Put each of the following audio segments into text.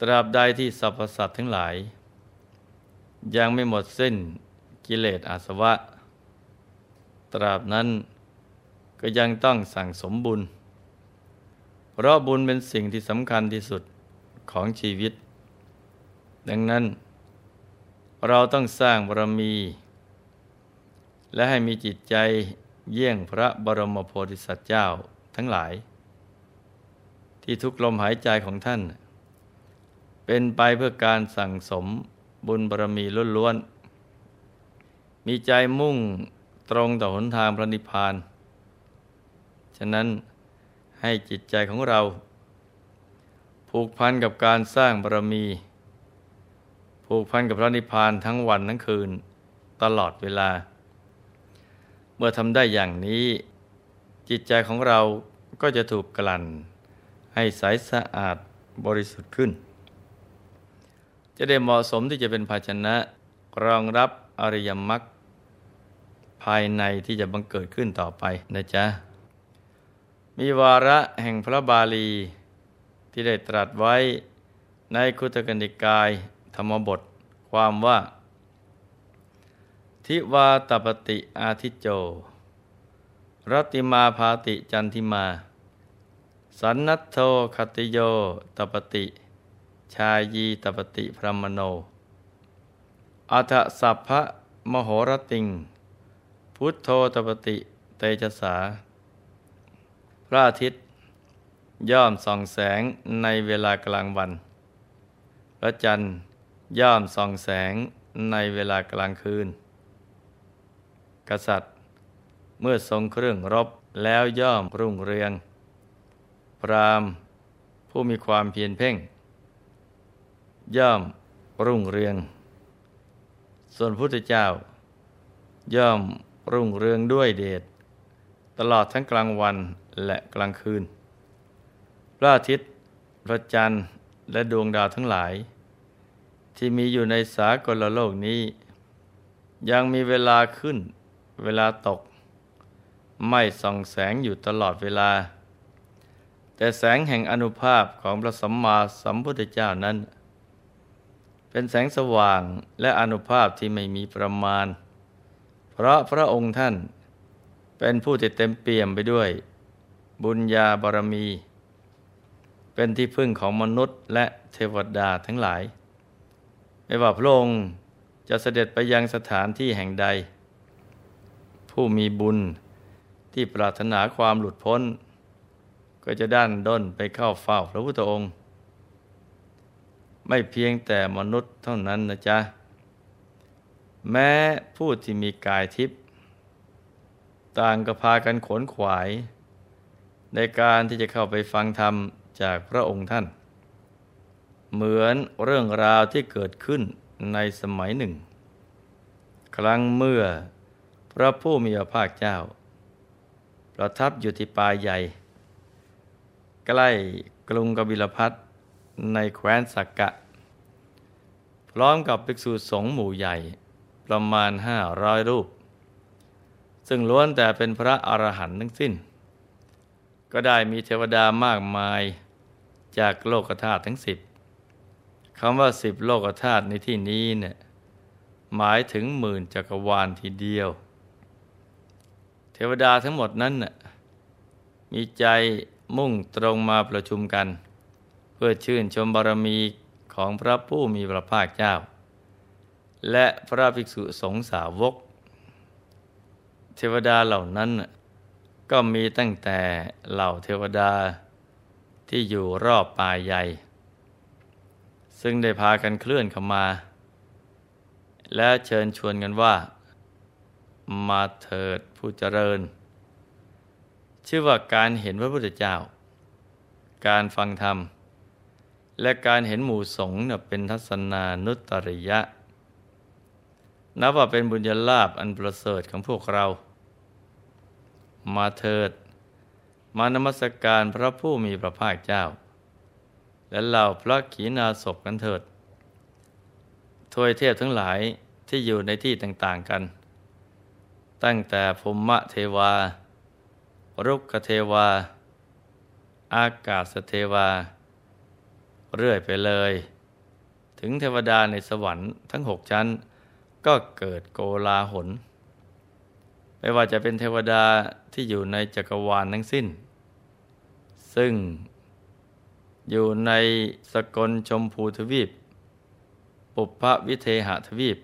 ตราบใดที่สรรพสัตว์ทั้งหลาย ยังไม่หมดสิ้นกิเลสอาสวะ ตราบนั้นก็ยังต้องสั่งสมบุญ เพราะบุญเป็นสิ่งที่สำคัญที่สุดของชีวิต ดังนั้น เราต้องสร้างบารมี และให้มีจิตใจเยี่ยงพระบรมโพธิสัตว์เจ้าทั้งหลาย ที่ทุกลมหายใจของท่าน เป็นไปเพื่อการสั่งสมบุญบารมีล้วนๆ มีใจมุ่งตรงต่อหนทางพระนิพพาน ฉะนั้นให้จิตใจของเรา ผูกพันกับการสร้างบารมี ผูกพันกับพระนิพพานทั้งวันทั้งคืนตลอดเวลา เมื่อทำได้อย่างนี้ จิตใจของเราก็จะถูกกลั่น ให้ใสสะอาดบริสุทธิ์ขึ้น จะได้เหมาะสมที่จะเป็นภาชนะ รองรับอริยมรรคภายในที่จะบังเกิดขึ้นต่อไปนะจ๊ะ มีวาระแห่งพระบาลีที่ได้ตรัสไว้ในคุตกนิกายธรรมบทความว่า ทิวาตปฏิอาทิโจ รติมาภาติจันทิมา สันนัตโทคติโยตปฏิ ชายีตปฏิพรมโน อัฏสัพพะมโหรติง พุทโธตปฏิเตจสา พระอาทิตย์ ย่อมส่องแสงในเวลากลางวัน พระจันทร์ย่อมส่องแสงในเวลากลางคืน กษัตริย์ เมื่อทรงเครื่องรบแล้วย่อมรุ่งเรือง พรามผู้มีความเพียรเพ่ง ย่อมรุ่งเรือง ส่วนพุทธเจ้า ย่อมรุ่งเรืองด้วยเดชตลอดทั้งกลางวันและกลางคืน พระอาทิตย์ พระจันทร์และดวงดาวทั้งหลาย ที่มีอยู่ในสากลโลกนี้ ยังมีเวลาขึ้น เวลาตก ไม่ส่องแสงอยู่ตลอดเวลา แต่แสงแห่งอนุภาพของพระสัมมาสัมพุทธเจ้านั้น เป็นแสงสว่างและอนุภาพที่ไม่มีประมาณ เพราะพระองค์ท่านเป็นผู้ที่เต็มเปี่ยมไปด้วย บุญญาบารมี เป็นที่พึ่งของมนุษย์และเทวดาทั้งหลาย ไม่ว่าพระองค์จะเสด็จไปยังสถานที่แห่งใด ผู้มีบุญที่ปรารถนาความหลุดพ้น ก็จะด้านด้นไปเข้าเฝ้าพระพุทธองค์ ไม่เพียงแต่มนุษย์เท่านั้นนะจ๊ะ แม้ผู้ที่มีกายทิพย์ต่างก็พากันขนขวาย ในการที่จะเข้าไปฟังธรรมจากพระองค์ท่าน เหมือนเรื่องราวที่เกิดขึ้นในสมัยหนึ่ง ครั้งเมื่อพระผู้มีพระภาคเจ้า ประทับอยู่ที่ป่าใหญ่ ใกล้กรุงกบิลพัท ในแคว้นสักกะ พร้อมกับภิกษุสงฆ์หมู่ใหญ่ประมาณห้าร้อยรูป ซึ่งล้วนแต่เป็นพระอรหันต์ทั้งสิ้น ก็ได้มีเทวดามากมายจากโลกธาตุทั้งสิบคำว่าสิบโลกธาตุในที่นี้เนี่ยหมายถึงหมื่นจักรวาลทีเดียว เทวดาทั้งหมดนั้นน่ะมีใจมุ่งตรงมาประชุมกัน เพื่อชื่นชมบารมีของพระผู้มีพระภาคเจ้า และพระภิกษุสงฆ์สาวก เทวดาเหล่านั้นก็มีตั้งแต่เหล่าเทวดาที่อยู่รอบป่าใหญ่ ซึ่งได้พากันเคลื่อนเข้ามา และเชิญชวนกันว่า มาเถิดผู้เจริญ ชื่อว่าการเห็นพระพุทธเจ้า การฟังธรรม และการเห็นหมู่สงฆ์เป็นทัศนานุตริยะ นับว่าเป็นบุญญาลาภอันประเสริฐของพวกเรา มาเถิด มานมัสการพระผู้มีพระภาคเจ้า และเหล่าพระขีณาสพกันเถิดทวยเทพทั้งหลายที่อยู่ในที่ต่างๆกัน ตั้งแต่ภูมิเทวา รุกเทวา อากาศเทวา เรื่อยไปเลย ถึงเทวดาในสวรรค์ทั้งหกชั้น ก็เกิดโกลาหลไม่ว่าจะเป็นเทวดาที่อยู่ในจักรวาลทั้งสิ้น ซึ่งอยู่ในสกลชมพูทวีป ปุพพวิเทหทวีป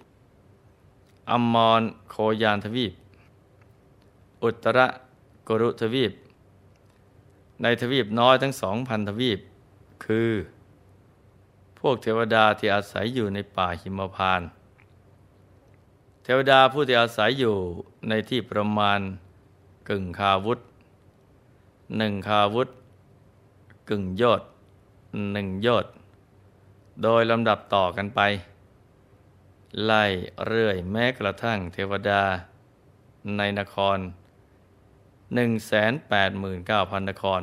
อมมรโคยานทวีป อุตรกรุทวีป ในทวีปน้อยทั้งสองพันทวีป คือ พวกเทวดาที่อาศัยอยู่ในป่าหิมพาน เทวดาผู้ที่อาศัยอยู่ในที่ประมาณกึ่งคาวุธหนึ่งคาวุธ กึ่งยอดหนึ่งยอดโดยลำดับต่อกันไป ไล่เรื่อยแม้กระทั่งเทวดาในนคร 189,000 นคร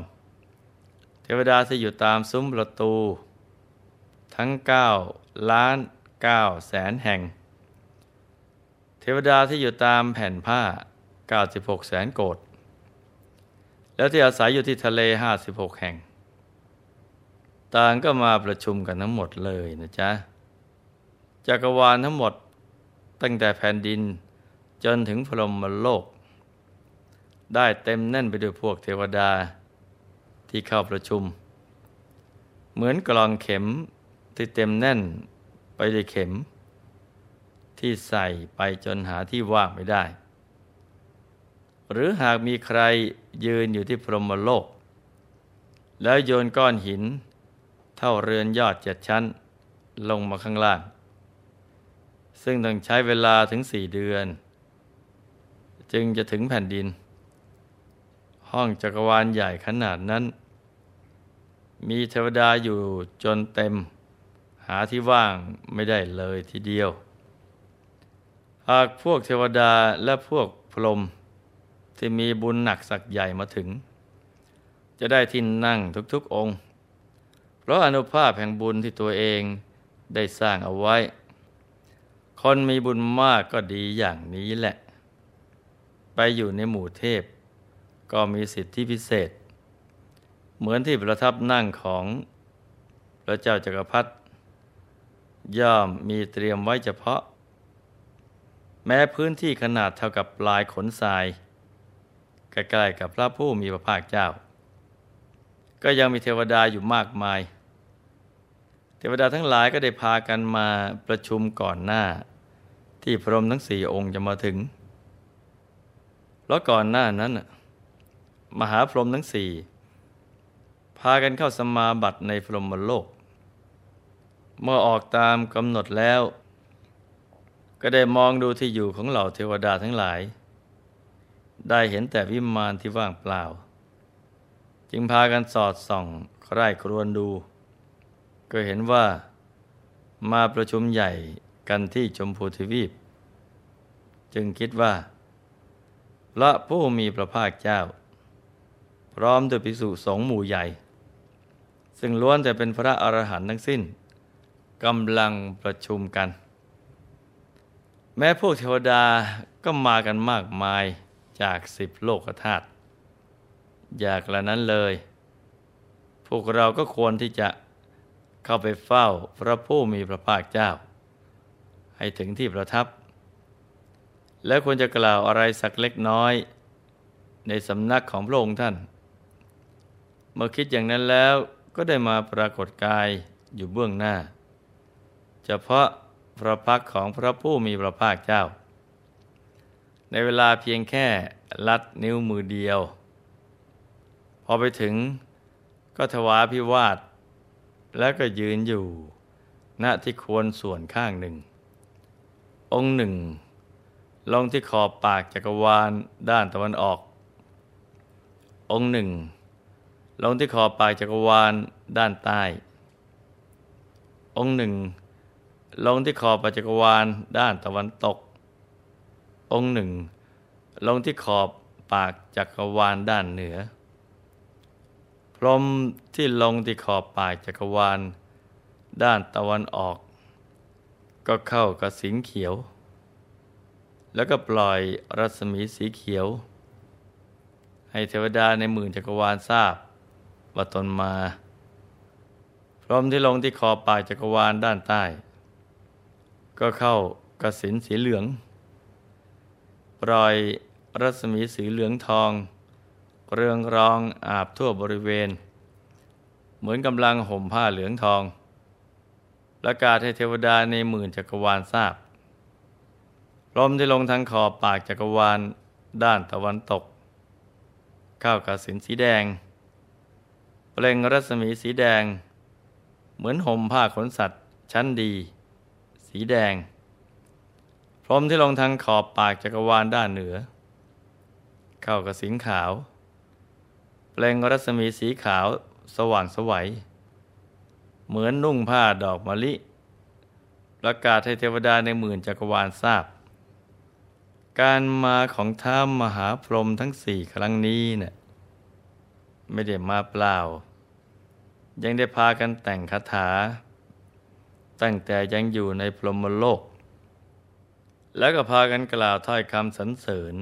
เทวดาที่อยู่ตามซุ้มประตู ทั้ง9ล้าน9แสนแห่ง เทวดาที่อยู่ตามแผ่นผ้า 96 แสนโกดแล้วที่อาศัยอยู่ที่ทะเล 56 แห่ง ต่างก็มาประชุมกันทั้งหมดเลยนะจ๊ะ จักรวาลทั้งหมดตั้งแต่แผ่นดินจนถึงพรหมโลก ได้เต็มแน่นไปด้วยพวกเทวดาที่เข้าประชุม เหมือนกลองเข็ม ที่เต็มแน่นไปด้วยเข็ม ที่ใส่ไปจนหาที่ว่างไม่ได้ หรือหากมีใครยืนอยู่ที่พรหมโลก แล้วโยนก้อนหิน เท่าเรือนยอดเจ็ดชั้น ลงมาข้างล่าง ซึ่งต้องใช้เวลาถึงสี่เดือน จึงจะถึงแผ่นดิน ห้องจักรวาลใหญ่ขนาดนั้น มีเทวดาอยู่จนเต็ม หาที่ว่างไม่ได้เลยทีเดียว หากพวกเทวดาและพวกพรหมที่มีบุญหนักสักใหญ่มาถึง จะได้ที่นั่งทุกๆองค์ เพราะอนุภาพแห่งบุญที่ตัวเองได้สร้างเอาไว้ คนมีบุญมากก็ดีอย่างนี้แหละ ไปอยู่ในหมู่เทพ ก็มีสิทธิพิเศษ เหมือนที่ประทับนั่งของพระเจ้าจักรพรรดิ ย่อมมีเตรียมไว้เฉพาะ แม้พื้นที่ขนาดเท่ากับปลายขนทรายใกล้ๆกับพระผู้มีพระภาคเจ้า ก็ยังมีเทวดาอยู่มากมาย เทวดาทั้งหลายก็ได้พากันมาประชุมก่อนหน้า ที่พรหมทั้งสี่องค์จะมาถึง แล้วก่อนหน้านั้น มหาพรหมทั้งสี่พากันเข้าสมาบัติในพรหมโลก เมื่อออกตามกำหนดแล้ว ก็ได้มองดูที่อยู่ของเหล่าเทวดาทั้งหลาย ได้เห็นแต่วิมานที่ว่างเปล่า จึงพากันสอดส่องใคร่ครวญดู ก็เห็นว่ามาประชุมใหญ่กันที่ชมพูทวีป จึงคิดว่า พระผู้มีพระภาคเจ้า พร้อมด้วยภิกษุสงฆ์หมู่ใหญ่ ซึ่งล้วนแต่เป็นพระอรหันต์ทั้งสิ้น กำลังประชุมกัน แม้พวกเทวดาก็มากันมากมายจากสิบโลกธาตุอยากละนั้นเลย พวกเราก็ควรที่จะเข้าไปเฝ้าพระผู้มีพระภาคเจ้า ให้ถึงที่ประทับ และควรจะกล่าวอะไรสักเล็กน้อย ในสำนักของพระองค์ท่าน เมื่อคิดอย่างนั้นแล้วก็ได้มาปรากฏกายอยู่เบื้องหน้า เฉพาะพระพักของพระผู้มีพระภาคเจ้า ในเวลาเพียงแค่ลัดนิ้วมือเดียว พอไปถึงก็ถวาพิวาท แล้วก็ยืนอยู่ณที่ควรส่วนข้างหนึ่ง องค์หนึ่ง ลงที่ขอบปากจักรวาลด้านตะวันออก องค์หนึ่ง ลงที่ขอบปากจักรวาลด้านใต้ องค์หนึ่ง ลงที่ขอบปากจักรวาลด้านตะวันตก องค์หนึ่ง ลงที่ขอบปากจักรวาลด้านเหนือ พรมที่ลงที่ขอบปากจักรวาล ด้านตะวันออก ก็เข้ากับสิงเขียว แล้วก็ปล่อยรัศมีสีเขียว ให้เทวดาในหมื่นจักรวาลทราบว่าตนมาพพรหมที่ลงที่ขอบปากจักรวาลด้านใต้ ก็เข้ากระสินสีเหลือง ปล่อยรัศมีสีเหลืองทอง เรืองรองอาบทั่วบริเวณ เหมือนกำลังห่มผ้าเหลืองทอง ประกาศให้เทวดาในหมื่นจักรวาลทราบพรหมที่ลงทางขอบปากจักรวาลด้านตะวันตก เข้ากระสินสีแดง เปล่งรัศมีสีแดง เหมือนห่มผ้าขนสัตว์ชั้นดี สีแดง พรมที่ลงทางขอบปากจักรวาลด้านเหนือ เข้ากระสินขาวเปล่งรัศมีสีขาวสว่างสวัย เหมือนนุ่งผ้าดอกมะลิ ประกาศให้เทวดาในหมื่นจักรวาลทราบ การมาของท้ามหาพรหมทั้งสี่ครั้งนี้เนะ่ยไม่ได้มาเปล่า ยังได้พากันแต่งคาถา ตั้งแต่ยังอยู่ในพรหมโลก แล้วก็พากันกล่าวถ้อยคำสรรเสริญ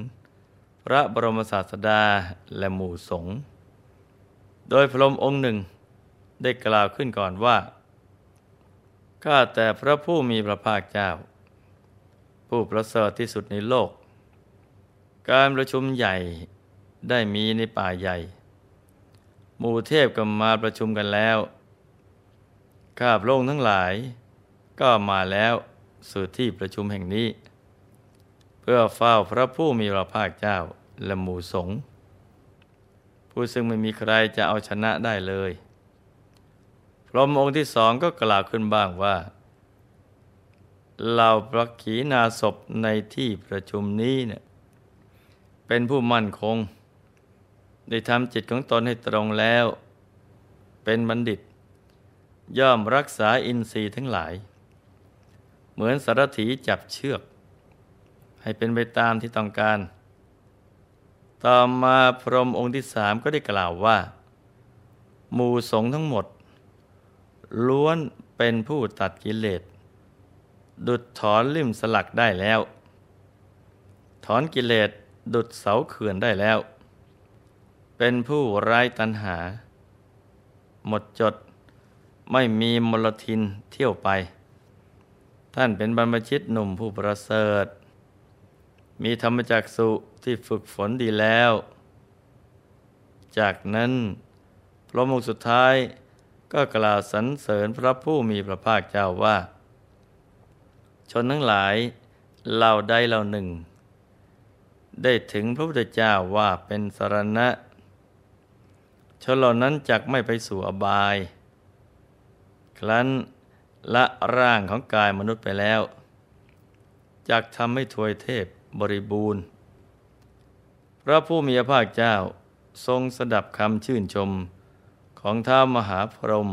พระบรมศาสดาและหมู่สงฆ์โดยพรหมองค์หนึ่งได้กล่าวขึ้นก่อนว่าข้าแต่พระผู้มีพระภาคเจ้า ผู้ประเสริฐที่สุดในโลก การประชุมใหญ่ได้มีในป่าใหญ่ หมู่เทพก็มาประชุมกันแล้ว ข้าพระองค์ทั้งหลาย ก็มาแล้วสู่ที่ประชุมแห่งนี้ เพื่อเฝ้าพระผู้มีพระภาคเจ้าและหมู่สงฆ์ผู้ซึ่งไม่มีใครจะเอาชนะได้เลย พระองค์ที่สองก็กล่าวขึ้นบ้างว่าเราพระขีณาสพในที่ประชุมนี้เนี่ยเป็นผู้มั่นคง ได้ทำจิตของตนให้ตรงแล้ว เป็นบัณฑิต ย่อมรักษาอินทรีย์ทั้งหลาย เหมือนสารถีจับเชือก ให้เป็นไปตามที่ต้องการ ต่อมาพรหมองค์ที่สามก็ได้กล่าวว่า หมู่สงฆ์ทั้งหมด ล้วนเป็นผู้ตัดกิเลส ดุดถอนลิ่มสลักได้แล้ว ถอนกิเลสดุดเสาเขื่อนได้แล้ว เป็นผู้ไร้ตัณหา หมดจดไม่มีมลทินเที่ยวไป ท่านเป็นบรรพชิตหนุ่มผู้ประเสริฐ มีธรรมจักสุที่ฝึกฝนดีแล้ว จากนั้นพระมงสุดท้ายก็กล่าวสรรเสริญพระผู้มีพระภาคเจ้าว่า ชนทั้งหลายเหล่าใดเหล่าหนึ่ง ได้ถึงพระพุทธเจ้าว่าเป็นสารณะ ชนเหล่านั้นจักไม่ไปสู่อบาย ครั้น ละร่างของกายมนุษย์ไปแล้วจักทำให้ทวยเทพบริบูรณ์ พระผู้มีพระภาคเจ้าทรงสดับคำชื่นชมของท้ามหาพรหม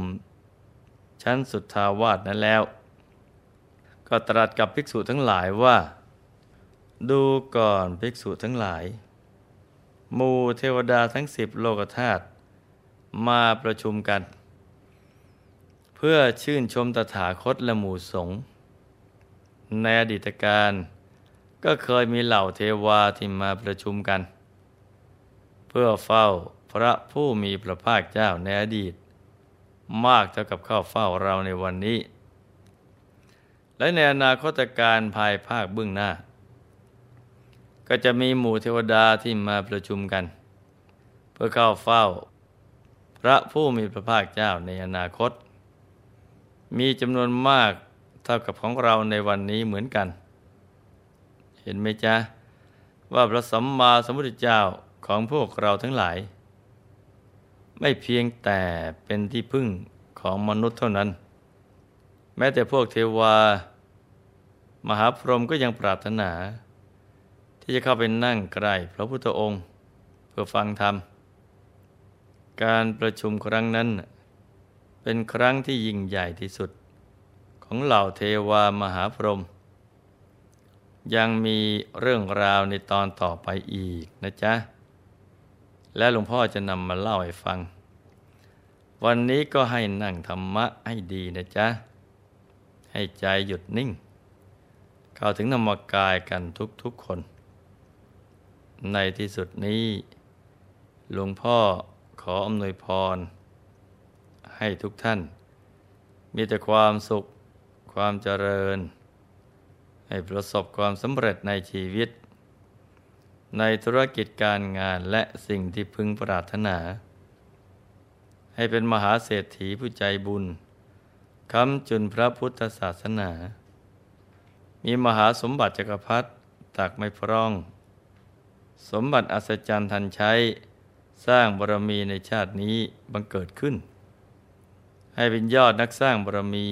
ชั้นสุดทาวาสนั้นแล้ว ก็ตรัสกับภิกษุทั้งหลายว่า ดูก่อนภิกษุทั้งหลาย มูเทวดาทั้งสิบโลกธาตุมาประชุมกัน พื่อชื่นชมตถาคตและหมู่สงฆ์ในอดีตการก็เคยมีเหล่าเทวาที่มาประชุมกัน เพื่อเฝ้าพระผู้มีพระภาคเจ้าในอดีต มากเท่ากับเข้าเฝ้าเราในวันนี้ และในอนาคตการภายภาคเบื้องหน้า ก็จะมีหมู่เทวดาที่มาประชุมกัน เพื่อเข้าเฝ้า พระผู้มีพระภาคเจ้าในอนาคต มีจำนวนมากเท่ากับของเราในวันนี้เหมือนกัน เห็นไหมจ๊ะ ว่าพระสัมมาสัมพุทธเจ้าของพวกเราทั้งหลาย ไม่เพียงแต่เป็นที่พึ่งของมนุษย์เท่านั้น แม้แต่พวกเทวา มหาพรหมก็ยังปรารถนา ที่จะเข้าไปนั่งใกล้พระพุทธองค์ เพื่อฟังธรรม การประชุมครั้งนั้น เป็นครั้งที่ยิ่งใหญ่ที่สุด ของเหล่าเทวามหาพรหมยังมีเรื่องราวในตอนต่อไปอีกนะจ๊ะ และหลวงพ่อจะนำมาเล่าให้ฟัง วันนี้ก็ให้นั่งธรรมะให้ดีนะจ๊ะ ให้ใจหยุดนิ่ง เข้าถึงธรรมกายกันทุกๆคน ในที่สุดนี้ หลวงพ่อขออำนวยพร ให้ทุกท่าน มีแต่ความสุข ความเจริญ ให้ประสบความสำเร็จในชีวิต ในธุรกิจการงานและสิ่งที่พึงปรารถนา ให้เป็นมหาเศรษฐีผู้ใจบุญคำจุนพระพุทธศาสนา มีมหาสมบัติจักรพรรดิตักไม่พร่อง สมบัติอัศจรรย์ทันใช้ สร้างบารมีในชาตินี้บังเกิดขึ้น ให้เป็นยอดนักสร้างบารมี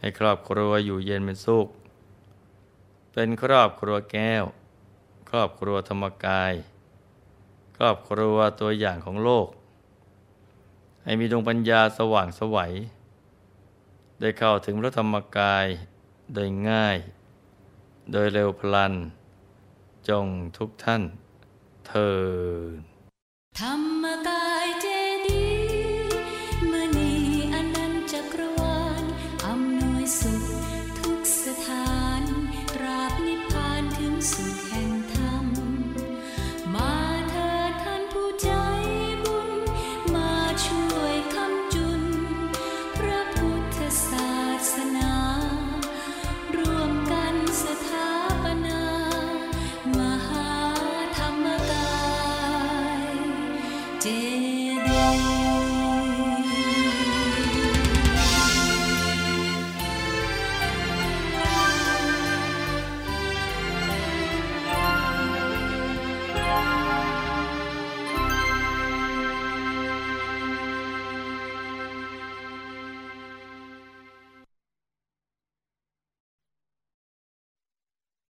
ให้ครอบครัวอยู่เย็นเป็นสุข เป็นครอบครัวแก้ว ครอบครัวธรรมกาย ครอบครัวตัวอย่างของโลก ให้มีดวงปัญญาสว่างสวัย ได้เข้าถึงพระธรรมกายโดยง่าย โดยเร็วพลัน จงทุกท่านเธอธรรม